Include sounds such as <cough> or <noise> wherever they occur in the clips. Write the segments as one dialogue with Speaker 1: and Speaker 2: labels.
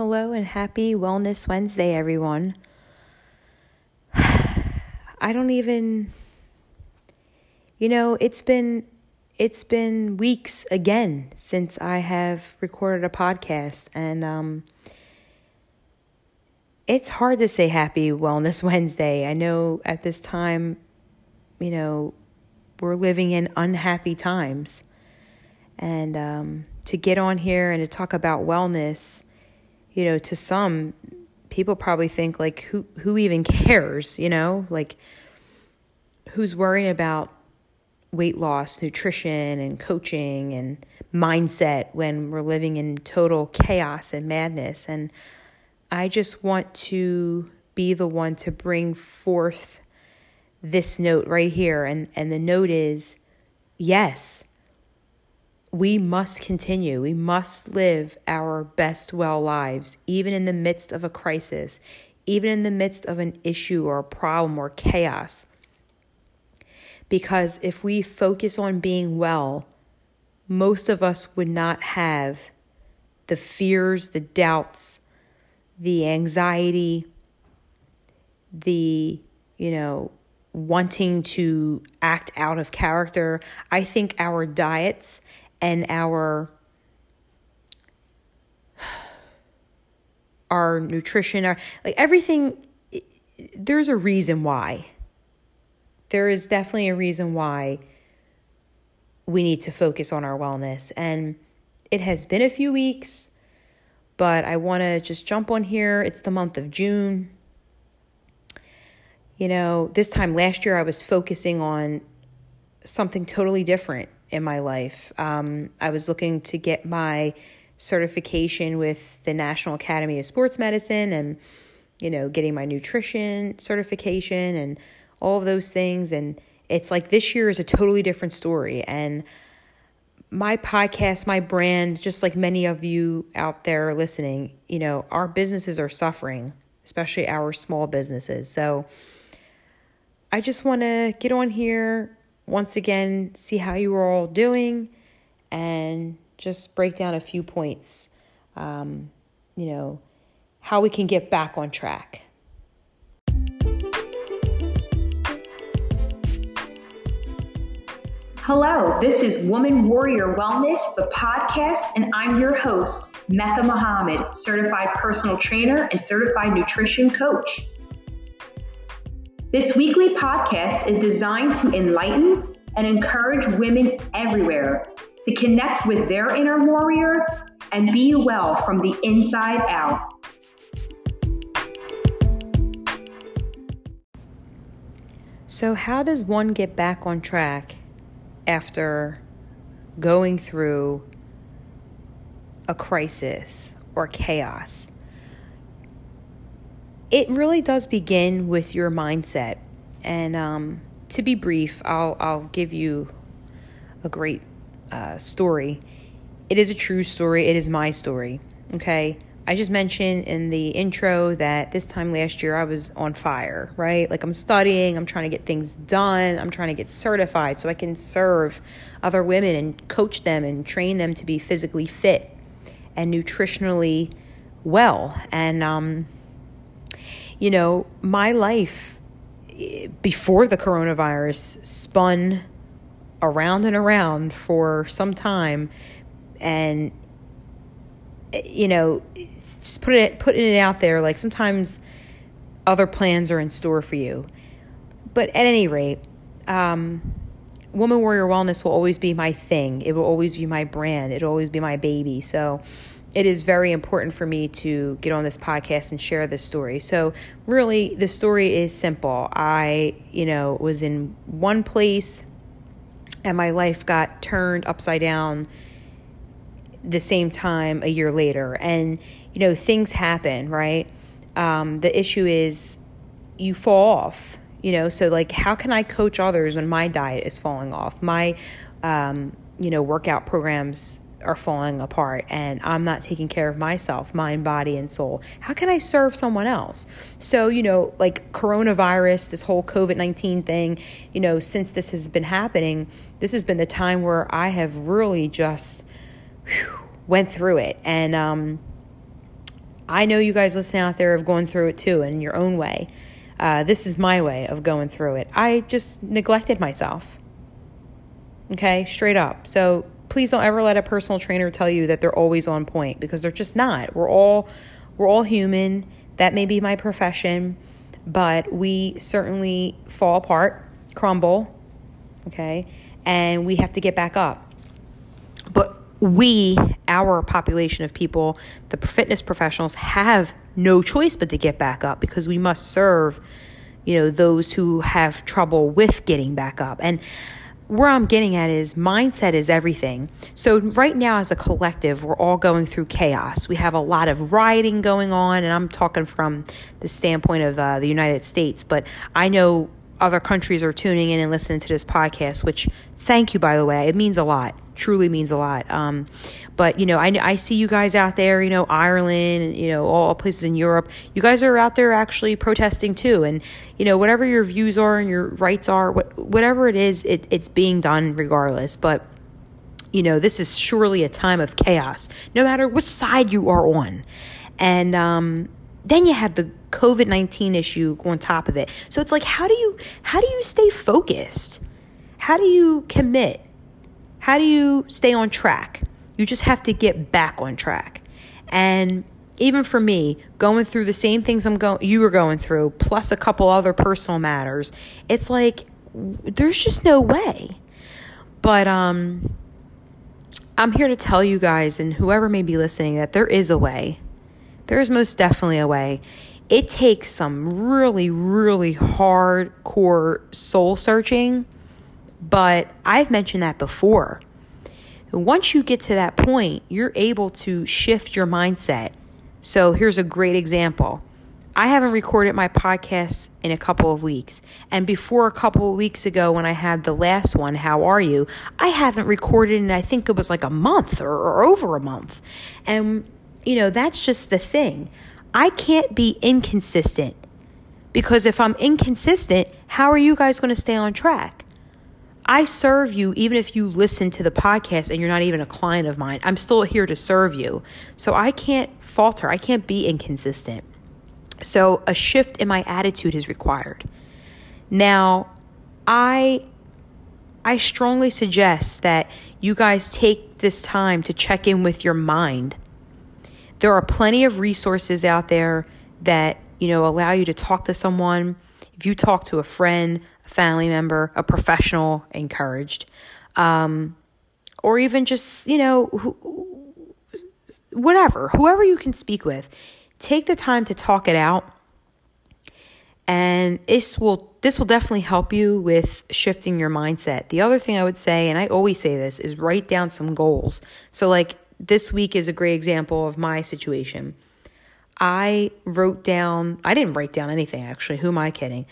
Speaker 1: Hello and happy Wellness Wednesday, everyone. <sighs> I don't even you know, it's been it's been weeks again since I have recorded a podcast and um it's hard to say happy Wellness <laughs> Wednesday. I know at this time, you know, we're living in unhappy times. And um, to get on here and to talk about wellness, you know, to some people probably think like who who even cares, you know? Like who's worrying about weight loss, nutrition and coaching and mindset when we're living in total chaos and madness and I just want to be the one to bring forth this note right here and and the note is yes we must continue. We must live our best well lives, even in the midst of a crisis, even in the midst of an issue or a problem or chaos. Because if we focus on being well, most of us would not have the fears, the doubts, the anxiety, the, you know, wanting to act out of character. I think our diets and our our nutrition our like everything there's a reason why. There is definitely a reason why we need to focus on our wellness. And it has been a few weeks but I want to just jump on here. It's the month of June. You know this time last year I was focusing on something totally different in my life. Um, I was looking to get my certification with the National Academy of Sports Medicine and, you know, getting my nutrition certification and all of those things. And it's like this year is a totally different story. And my podcast, my brand, just like many of you out there listening, you know, our businesses are suffering, especially our small businesses. So I just want to get on here once again see how you are all doing and just break down a few points, um, you know, how we can get back on track.
Speaker 2: Hello, this is Woman Warrior Wellness, the podcast, and I'm your host, Mecca Muhammad, certified personal trainer and certified nutrition coach. This weekly podcast is designed to enlighten and encourage women everywhere to connect with their inner warrior and be well from the inside out.
Speaker 1: So, how does one get back on track after going through a crisis or chaos? It really does begin with your mindset. And um, to be brief, I'll, I'll give you a great uh, story. It is a true story, it is my story. Okay. I just mentioned in the intro that this time last year I was on fire, right? Like I'm studying, I'm trying to get things done, I'm trying to get certified so I can serve other women and coach them and train them to be physically fit and nutritionally well. And um, you know, my life before the coronavirus spun around and around for some time and you know just put it putting it out there like sometimes other plans are in store for you. But at any rate um, woman warrior wellness will always be my thing. It will always be my brand. It'll always be my baby. So it is very important for me to get on this podcast and share this story. So, really, the story is simple. I, you know, was in one place and my life got turned upside down the same time a year later. And, you know, things happen, right? Um, the issue is you fall off, you know, so like, how can I coach others when my diet is falling off? My, um, you know, workout programs are falling apart and I'm not taking care of myself, mind, body, and soul. How can I serve someone else? So, you know, like coronavirus, this whole COVID 19 thing, you know, since this has been happening, this has been the time where I have really just whew, went through it. And um, I know you guys listening out there have gone through it too in your own way. Uh, this is my way of going through it. I just neglected myself. Okay, straight up. So please don't ever let a personal trainer tell you that they're always on point because they're just not. We're all we're all human. That may be my profession, but we certainly fall apart, crumble, okay? And we have to get back up. But we, our population of people, the fitness professionals, have no choice but to get back up because we must serve, you know, those who have trouble with getting back up. And where I'm getting at is mindset is everything. So, right now, as a collective, we're all going through chaos. We have a lot of rioting going on, and I'm talking from the standpoint of uh, the United States, but I know other countries are tuning in and listening to this podcast, which thank you, by the way. It means a lot, truly means a lot. Um, but, you know, I, I see you guys out there, you know, Ireland, you know, all places in Europe. You guys are out there actually protesting too. And, you know, whatever your views are and your rights are, what, whatever it is, it, it's being done regardless. But, you know, this is surely a time of chaos, no matter which side you are on. And, um, then you have the COVID 19 issue on top of it. So it's like, how do you, how do you stay focused? How do you commit? How do you stay on track? You just have to get back on track. And even for me, going through the same things I'm going you were going through, plus a couple other personal matters, it's like there's just no way. But um I'm here to tell you guys and whoever may be listening that there is a way. There is most definitely a way it takes some really, really hardcore soul searching. But I've mentioned that before. Once you get to that point, you're able to shift your mindset. So here's a great example. I haven't recorded my podcast in a couple of weeks. And before a couple of weeks ago, when I had the last one, How Are You? I haven't recorded in, I think it was like a month or, or over a month. And, you know, that's just the thing. I can't be inconsistent because if I'm inconsistent, how are you guys going to stay on track? I serve you even if you listen to the podcast and you're not even a client of mine. I'm still here to serve you. So I can't falter. I can't be inconsistent. So a shift in my attitude is required. Now, I I strongly suggest that you guys take this time to check in with your mind there are plenty of resources out there that, you know, allow you to talk to someone. If you talk to a friend, family member, a professional, encouraged, um, or even just, you know, whatever, whoever you can speak with, take the time to talk it out. And this will this will definitely help you with shifting your mindset. The other thing I would say, and I always say this, is write down some goals. So like this week is a great example of my situation. I wrote down, I didn't write down anything actually. Who am I kidding?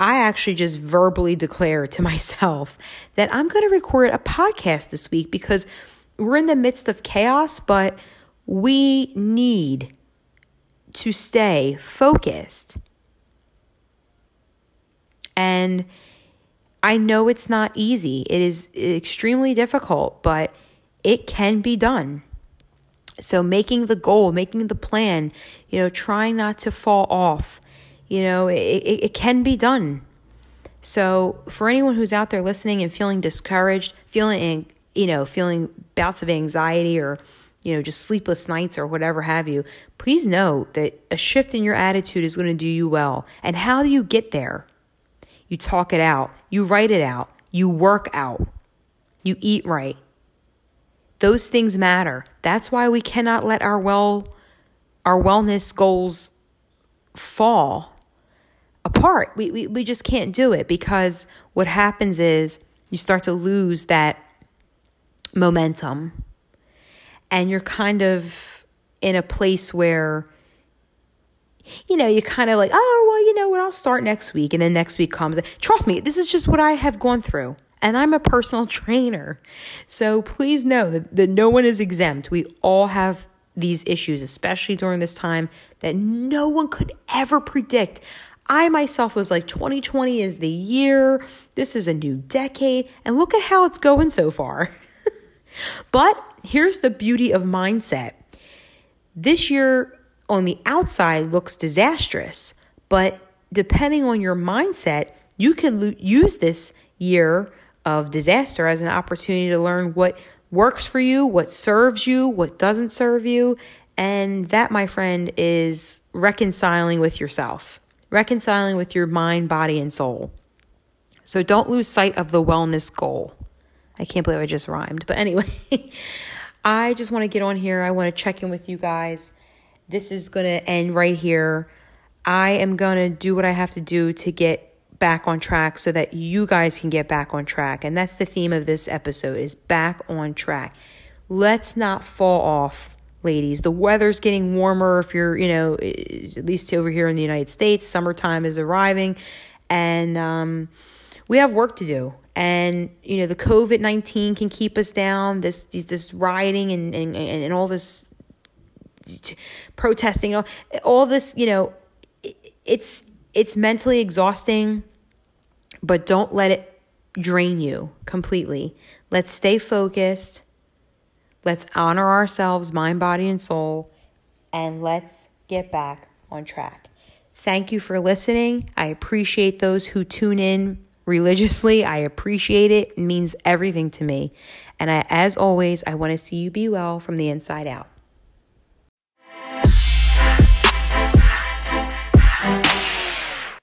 Speaker 1: I actually just verbally declared to <laughs> myself that I'm going to record a podcast this week because we're in the midst of chaos, but we need to stay focused. And I know it's not easy, it is extremely difficult, but it can be done. So making the goal, making the plan, you know, trying not to fall off, you know, it, it, it can be done. So for anyone who's out there listening and feeling discouraged, feeling, you know, feeling bouts of anxiety or, you know, just sleepless nights or whatever have you, please know that a shift in your attitude is going to do you well. And how do you get there? You talk it out, you write it out, you work out, you eat right, those things matter. That's why we cannot let our well our wellness goals fall apart. We, we, we just can't do it because what happens is you start to lose that momentum and you're kind of in a place where you know, you kind of like, oh, well, you know what, I'll start next week. And then next week comes. Trust me, this is just what I have gone through and I'm a personal <laughs> trainer. So please know that, that no one is exempt. We all have these issues, especially during this time that no one could ever predict. I myself was like, 2020 is the year, this is a new decade, and look at how it's going so far. <laughs> but here's the beauty of mindset. This year on the outside looks disastrous, but depending on your mindset, you can lo- use this year of disaster as an opportunity to learn what works for you, what serves you, what doesn't serve you. And that, my friend, is reconciling with yourself, reconciling with your mind, body, and soul. So don't lose sight of the wellness goal. I can't believe I just rhymed. But anyway, <laughs> I just want to get on here. I want to check in with you guys. This is going to end right here. I am going to do what I have to do to get back on track so that you guys can get back on track. And that's the theme of this episode is back on track. Let's not fall off, ladies. The weather's getting warmer if you're, you know, at least over here in the United States, summertime is arriving and um, we have work to do. And you know the COVID nineteen can keep us down. This this, this rioting and, and and all this protesting, all, all this. You know, it's it's mentally exhausting but don't let it drain you completely. Let's stay focused. Let's honor ourselves, mind, body, and soul, and let's get back on track. Thank you for listening. I appreciate those who tune in religiously. I appreciate it. It means everything to me. And I, as always, I want to see you be well from the inside out.